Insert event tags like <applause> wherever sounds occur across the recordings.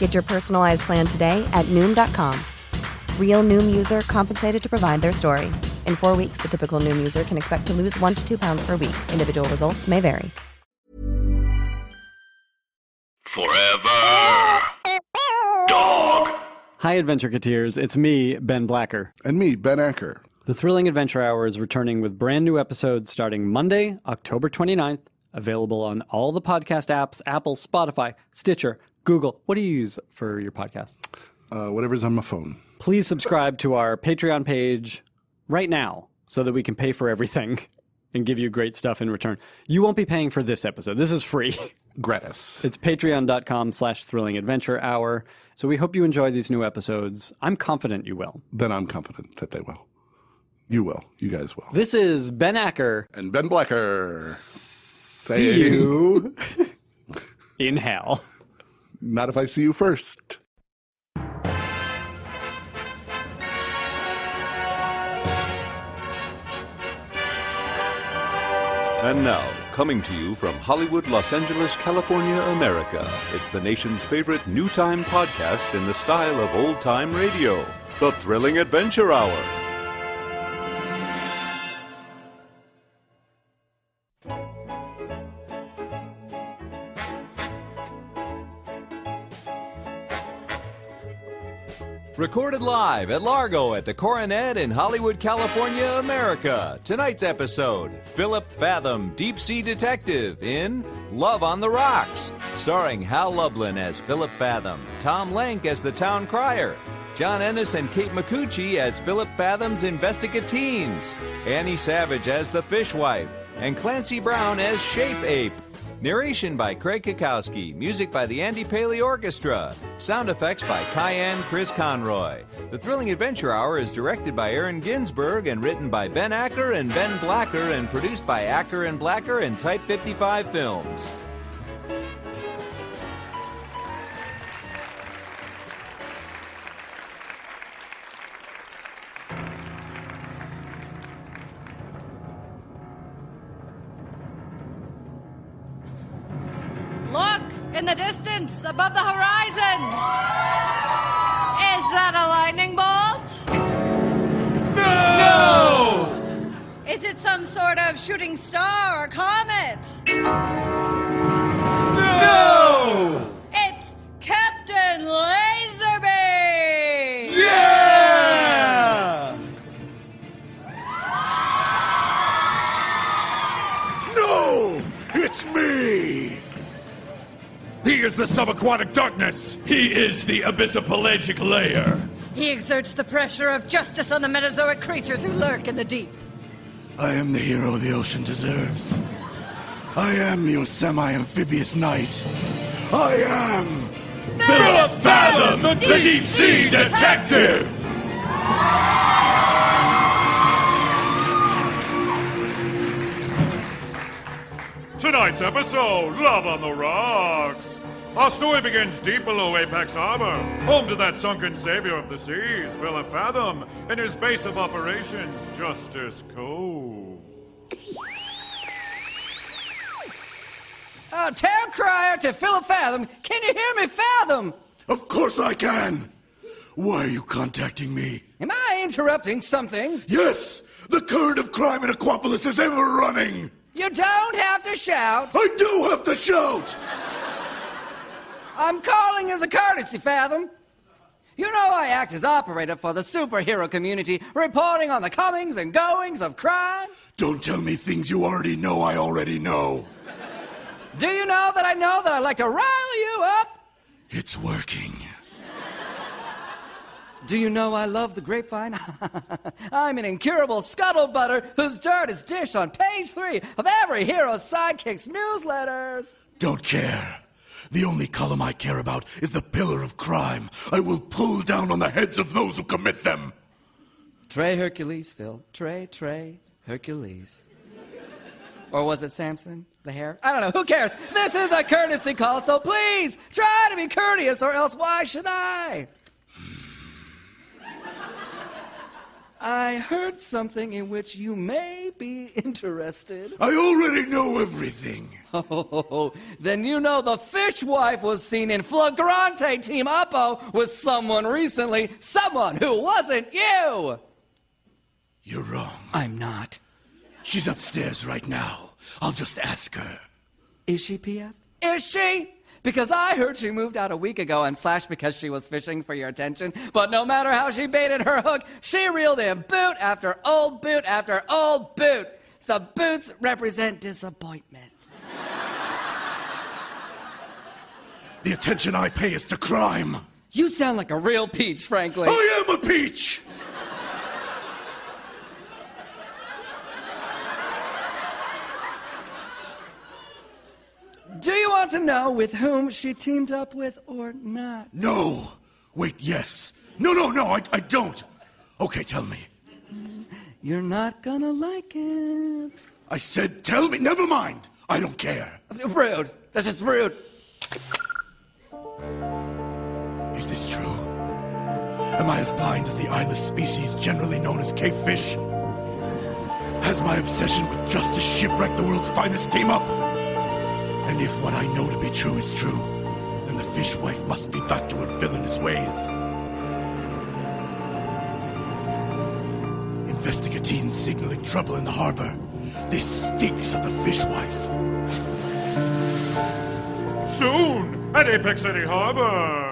Get your personalized plan today at Noom.com. Real Noom user compensated to provide their story. In four weeks, the typical Noom user can expect to lose one to two pounds per week. Individual results may vary. Forever. Dog. Hi, Adventureketeers. It's me, Ben Blacker. And me, Ben Acker. The Thrilling Adventure Hour is returning with brand new episodes starting Monday, October 29th, available on all the podcast apps Apple, Spotify, Stitcher, Google. What do you use for your podcast? Uh, whatever's on my phone. Please subscribe to our Patreon page right now so that we can pay for everything <laughs> and give you great stuff in return. You won't be paying for this episode. This is free. <laughs> Gratis. It's patreon.com slash thrilling adventure hour. So we hope you enjoy these new episodes. I'm confident you will. Then I'm confident that they will. You will. You guys will. This is Ben Acker. And Ben Blacker. See you <laughs> in hell. Not if I see you first. And now, coming to you from Hollywood, Los Angeles, California, America, it's the nation's favorite new time podcast in the style of old time radio The Thrilling Adventure Hour. Recorded live at Largo at the Coronet in Hollywood, California, America. Tonight's episode Phillip Fathom, Deep Sea Detective in Love on the Rocks, starring Hal Lublin as Phillip Fathom, Tom Lenk as the Town Cryer, John Ennis and Kate Micucci as Phillip Fathom's investigateens, Annie Savage as the fishwife, and Clancy Brown as Shape Ape. Narration by Craig Cackowski. Music by the Andy Paley Orchestra. Sound effects by Cayenne Chris Conroy. The Thrilling Adventure Hour is directed by Aaron Ginsburg and written by Ben Acker and Ben Blacker and produced by Acker and Blacker and Type 55 Films. In the distance above the horizon. Is that a lightning bolt? No! Is it some sort of shooting star or comet? No! It's the subaquatic darkness! He is the abyssopelagic layer! He exerts the pressure of justice on the Metazoic creatures who lurk in the deep. I am the hero the ocean deserves. I am your semi amphibious knight. I am. Phillip Fathom, the deep sea detective! Tonight's episode, Love on the Rocks. Our story begins deep below Apex Harbor, home to that sunken savior of the seas, Phillip Fathom, and his base of operations, Justice Cove. Uh, Town Cryer to Phillip Fathom. Can you hear me, Fathom? Of course I can. Why are you contacting me? Am I interrupting something? Yes, the current of crime in Aquapolis is ever running. You don't have to shout. I do have to shout. I'm calling as a courtesy, Fathom. You know I act as operator for the superhero community, reporting on the comings and goings of crime. Don't tell me things you already know I already know. Do you know that I know that I like to rile you up? It's working. Do you know I love the grapevine? <laughs> I'm an incurable scuttlebutter whose dirt is dished on page three of every hero's sidekick's newsletters. Don't care. The only column I care about is the pillar of crime. I will pull down on the heads of those who commit them. Trey Hercules, Phil. Trey, Trey, Hercules. Or was it Samson? The hair? I don't know. Who cares? This is a courtesy call, so please try to be courteous, or else why should I? <laughs> I heard something in which you may be interested. I already know everything. Oh, then you know the fishwife was seen in flagrante team uppo with someone recently, someone who wasn't you. You're wrong. I'm not. She's upstairs right now. I'll just ask her. Is she PF? Is she? Because I heard she moved out a week ago and slashed because she was fishing for your attention. But no matter how she baited her hook, she reeled in boot after old boot after old boot. The boots represent disappointment. The attention I pay is to crime. You sound like a real peach, frankly. I am a peach! Do you want to know with whom she teamed up with or not? No. Wait, yes. No, no, no, I, I don't. Okay, tell me. You're not gonna like it. I said, tell me. Never mind. I don't care. Rude. That's just rude. Am I as blind as the eyeless species generally known as cave fish? Has my obsession with justice shipwrecked the world's finest team up? And if what I know to be true is true, then the fishwife must be back to her villainous ways. Investigateen signaling trouble in the harbor. This stinks of the fishwife. Soon at Apex City Harbor.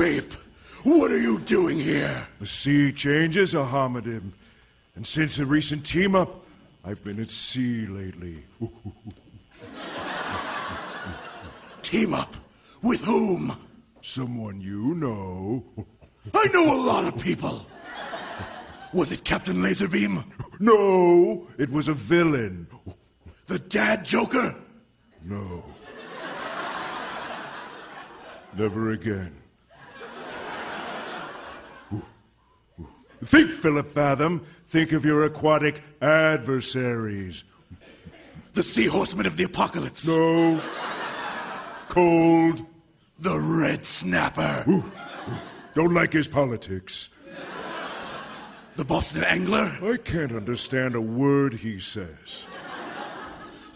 Ape! What are you doing here? The sea changes, Ahamadim. And since the recent team up, I've been at sea lately. Team up? With whom? Someone you know. I know a lot of people. Was it Captain Laserbeam? No, it was a villain. The dad Joker? No. Never again. Think, Phillip Fathom. Think of your aquatic adversaries. The Sea Horsemen of the Apocalypse? No. Cold. The Red Snapper? Ooh. Don't like his politics. The Boston Angler? I can't understand a word he says.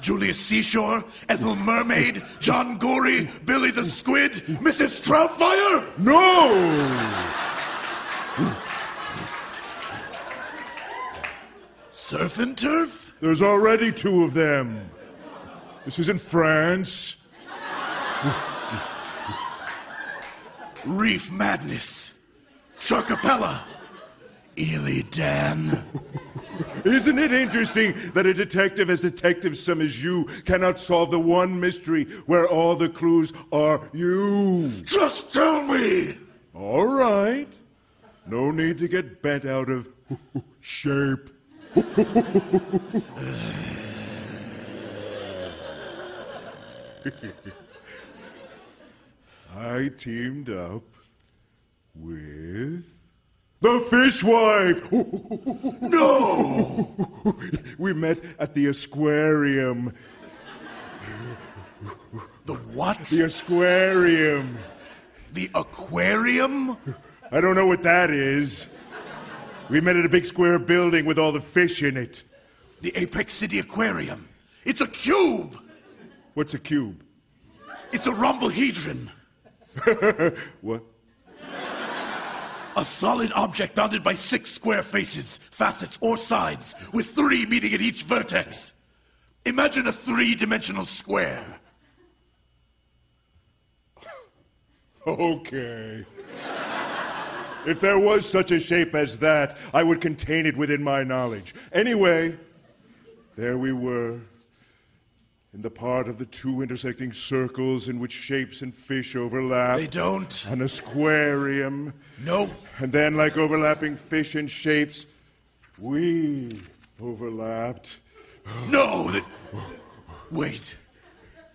Julius Seashore? Ethel Mermaid? John Gory? Billy the Squid? Mrs. Troutfire? No! Surf and Turf? There's already two of them. This isn't France. Reef Madness? Sharkapella? Ely Dan? Isn't it interesting that a detective as detective some as you cannot solve the one mystery where all the clues are you? Just tell me! All right. No need to get bent out of <laughs> shape. <laughs> I teamed up with the fishwife. <laughs> no! <laughs> we met at the aquarium. The what? The aquarium. The aquarium? I don't know what that is. We met at a big square building with all the fish in it. The Apex City Aquarium. It's a cube. What's a cube? It's a rhombohedron. <laughs> What? A solid object bounded by six square faces, facets, or sides, with three meeting at each vertex. Imagine a three dimensional square. <laughs> Okay. If there was such a shape as that, I would contain it within my knowledge. Anyway, there we were, in the part of the two intersecting circles in which shapes and fish overlap. They don't. An aquarium. No. And then, like overlapping fish and shapes, we overlapped. No! That... Wait.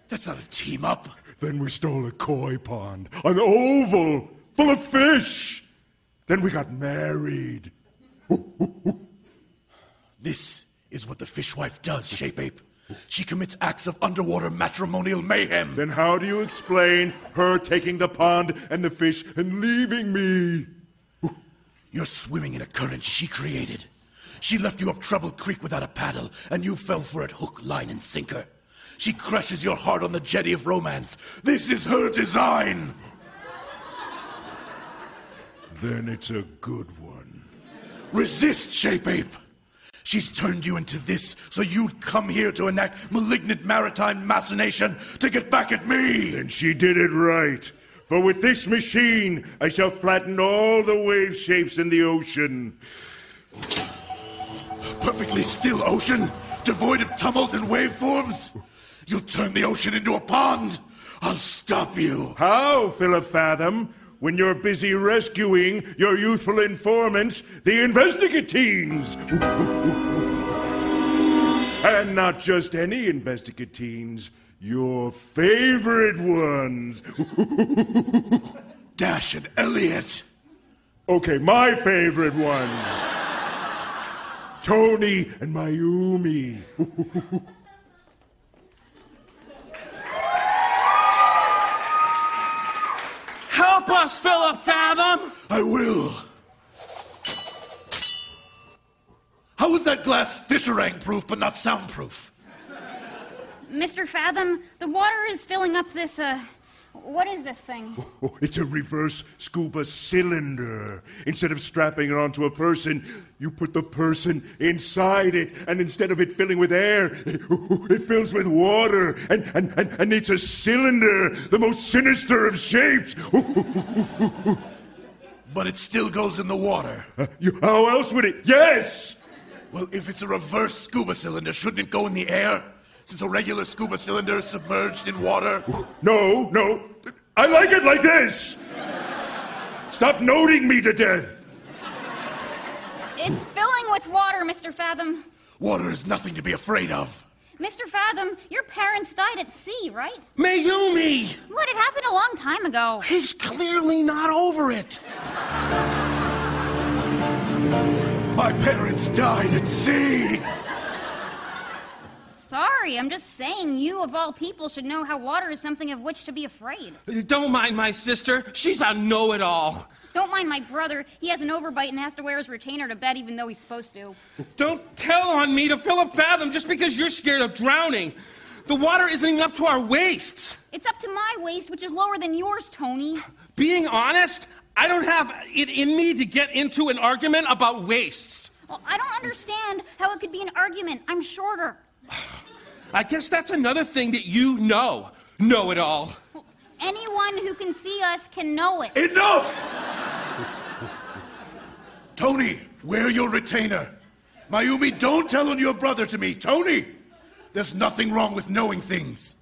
That's not a team up. Then we stole a koi pond, an oval full of fish. Then we got married. <laughs> This is what the fishwife does, Shape Ape. She commits acts of underwater matrimonial mayhem. Then how do you explain her taking the pond and the fish and leaving me? You're swimming in a current she created. She left you up Troubled Creek without a paddle, and you fell for it hook, line, and sinker. She crushes your heart on the jetty of romance. This is her design. Then it's a good one. Resist, Shape Ape. She's turned you into this so you'd come here to enact malignant maritime machination to get back at me. And she did it right. For with this machine, I shall flatten all the wave shapes in the ocean. Perfectly still ocean, devoid of tumult and waveforms. You'll turn the ocean into a pond. I'll stop you. How, Phillip Fathom? When you're busy rescuing your youthful informants, the investigateens. and not just any investigateens, your favorite ones. Dash and Elliot. Okay, my favorite ones. Tony and Mayumi. Help us, Phillip Fathom! I will. How is that glass fisherang proof but not soundproof? Mr. Fathom, the water is filling up this, uh, what is this thing? Oh, <laughs> it's a reverse scuba cylinder. Instead of strapping it onto a person, you put the person inside it, and instead of it filling with air, <laughs> it fills with water, and, and, and, and it's a cylinder, the most sinister of shapes. <laughs> But it still goes in the water. Uh, you, how else would it? Yes! Well, if it's a reverse scuba cylinder, shouldn't it go in the air? Since a regular scuba cylinder is submerged in water? No, no. I like it like this. Stop noting me to death. It's filling with water, Mr. Fathom. Water is nothing to be afraid of. Mr. Fathom, your parents died at sea, right? Mayumi! What? It happened a long time ago. He's clearly not over it. My parents died at sea. Sorry, I'm just saying you, of all people, should know how water is something of which to be afraid. Don't mind my sister. She's a know it all. Don't mind my brother. He has an overbite and has to wear his retainer to bed even though he's supposed to. Don't tell on me to Philip Fathom just because you're scared of drowning. The water isn't even up to our waists. It's up to my waist, which is lower than yours, Tony. Being honest, I don't have it in me to get into an argument about waists. Well, I don't understand how it could be an argument. I'm shorter. <sighs> I guess that's another thing that you know. Know it all. Anyone who can see us can know it. Enough! Tony, wear your retainer. Mayumi, don't tell on your brother to me. Tony! There's nothing wrong with knowing things.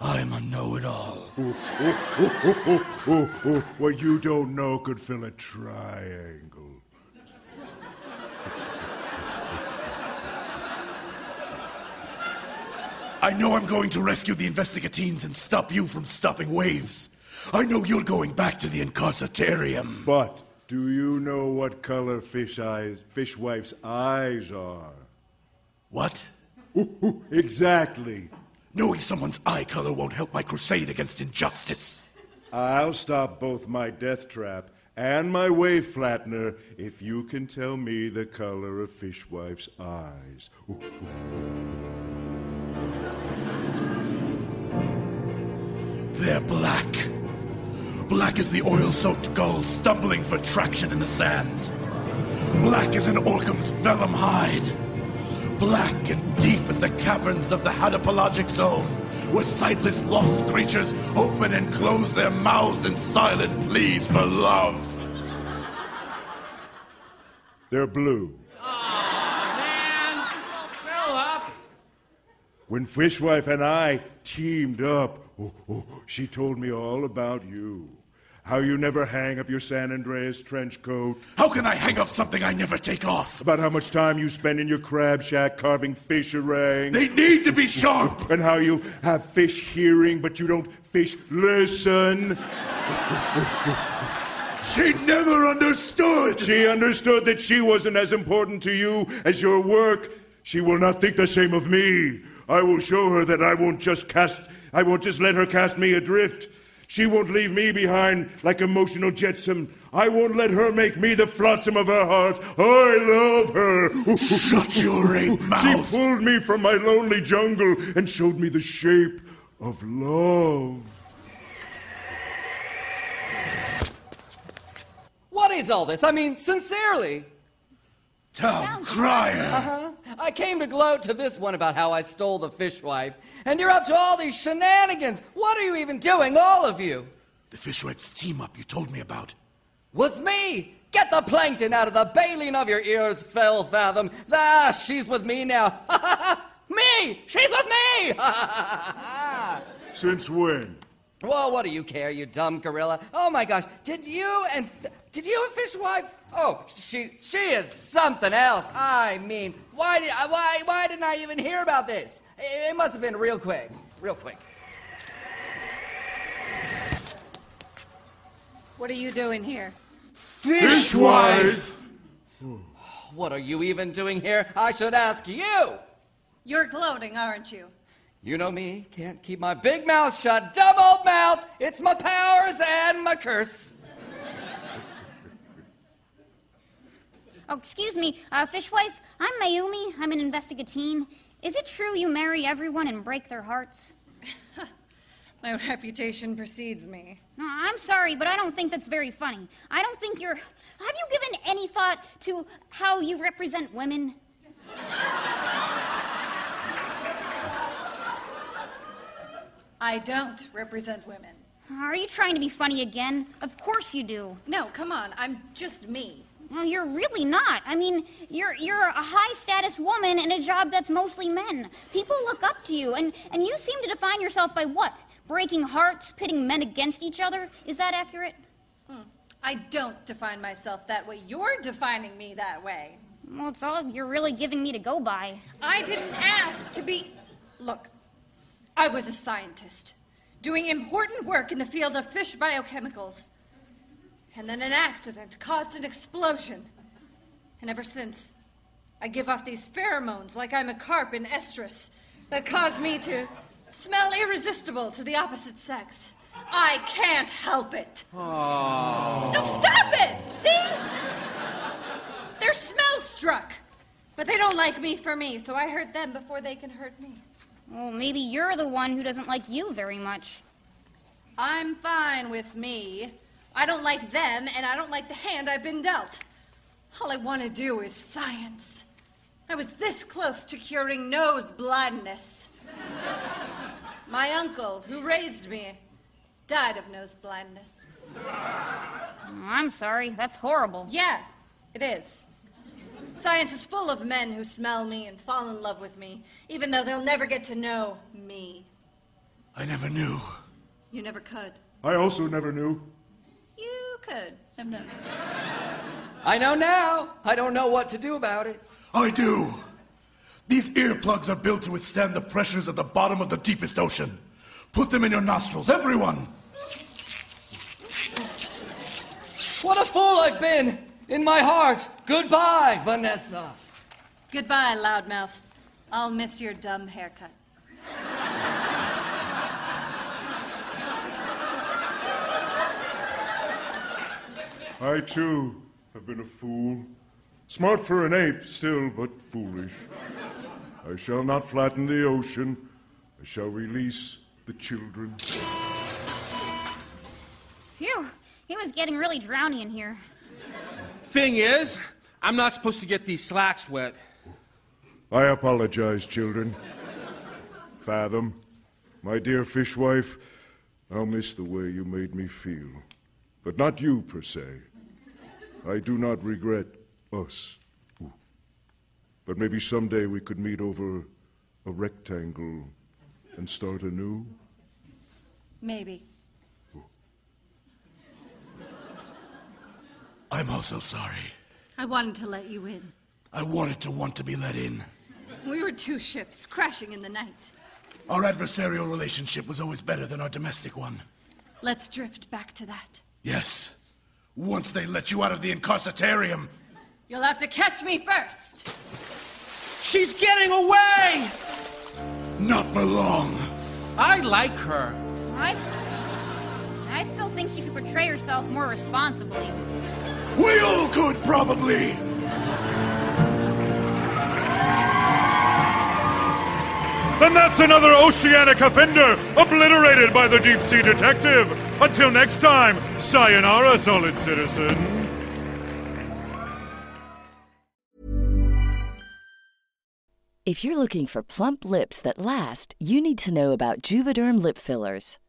I'm a know it all. <laughs> What you don't know could fill a triangle. I know I'm going to rescue the investigateens and stop you from stopping waves. I know you're going back to the incarcetarium. But do you know what color fish eyes, fishwife's eyes are? What? <laughs> exactly. Knowing someone's eye color won't help my crusade against injustice. I'll stop both my death trap and my wave flattener if you can tell me the color of Fishwife's eyes. <laughs> They're black. Black as the oil soaked gull stumbling for traction in the sand. Black as an Orcam's vellum hide. Black and deep as the caverns of the hadopelagic zone, where sightless lost creatures open and close their mouths in silent pleas for love. They're blue. Oh, man, fill up. When Fishwife and I teamed up, oh, oh, she told me all about you. How you never hang up your San Andreas trench coat. How can I hang up something I never take off? About how much time you spend in your crab shack carving fisherang. They need to be sharp! And how you have fish hearing, but you don't fish listen. She never understood! She understood that she wasn't as important to you as your work. She will not think the same of me. I will show her that I won't just cast, I won't just let her cast me adrift. She won't leave me behind like emotional jetsam. I won't let her make me the flotsam of her heart. I love her. Shut your eight She pulled me from my lonely jungle and showed me the shape of love. What is all this? I mean, sincerely. Town Cryer! Uh-huh. I came to gloat to this one about how I stole the fishwife, and you're up to all these shenanigans. What are you even doing, all of you? The Fishwife's team up you told me about. Was me! Get the plankton out of the baleen of your ears, fell fathom. Ah, she's with me now. <laughs> me! She's with me! <laughs> Since when? well, what do you care, you dumb gorilla? Oh my gosh, did you and did you and fishwife? Oh, she she is something else. I mean, why did why why didn't I even hear about this? It, it must have been real quick, real quick. What are you doing here? Fishwife! <sighs> What are you even doing here? I should ask you. You're gloating, aren't you? You know me, can't keep my big mouth shut. Dumb old mouth. It's my powers and my curse. Oh, excuse me, uh, Fishwife. I'm Mayumi. I'm an investigateen. Is it true you marry everyone and break their hearts? <laughs> My reputation precedes me. No, I'm sorry, but I don't think that's very funny. I don't think you're. Have you given any thought to how you represent women? <laughs> I don't represent women. Are you trying to be funny again? Of course you do. No, come on. I'm just me. Well, you're really not. I mean, you're you're a high status woman in a job that's mostly men. People look up to you, and, and you seem to define yourself by what? Breaking hearts, pitting men against each other? Is that accurate? Hmm. I don't define myself that way. You're defining me that way. Well, it's all you're really giving me to go by. I didn't ask to be. Look, I was a scientist doing important work in the field of fish biochemicals. And then an accident caused an explosion. And ever since, I give off these pheromones like I'm a carp in estrus that cause me to smell irresistible to the opposite sex. I can't help it. Oh. No, stop it! See? They're smell struck. But they don't like me for me, so I hurt them before they can hurt me. Well, maybe you're the one who doesn't like you very much. I'm fine with me. I don't like them, and I don't like the hand I've been dealt. All I want to do is science. I was this close to curing nose blindness. My uncle, who raised me, died of nose blindness. I'm sorry, that's horrible. Yeah, it is. Science is full of men who smell me and fall in love with me, even though they'll never get to know me. I never knew. You never could. I also never knew. You could have known. I know now. I don't know what to do about it. I do. These earplugs are built to withstand the pressures at the bottom of the deepest ocean. Put them in your nostrils, everyone. What a fool I've been! In my heart, goodbye, Vanessa. Goodbye, loudmouth. I'll miss your dumb haircut. I too have been a fool. Smart for an ape, still, but foolish. I shall not flatten the ocean. I shall release the children. Phew, he was getting really drowny in here. Thing is, I'm not supposed to get these slacks wet. I apologize, children. Fathom, my dear fishwife, I'll miss the way you made me feel. But not you, per se. I do not regret us. But maybe someday we could meet over a rectangle and start anew. Maybe. I'm also sorry. I wanted to let you in. I wanted to want to be let in. We were two ships crashing in the night. Our adversarial relationship was always better than our domestic one. Let's drift back to that. Yes. Once they let you out of the incarcetarium. You'll have to catch me first. She's getting away! Not for long. I like her. I, st- I still think she could portray herself more responsibly. We all could, probably. Then that's another oceanic offender obliterated by the deep sea detective. Until next time, sayonara, solid citizens. If you're looking for plump lips that last, you need to know about Juvederm lip fillers.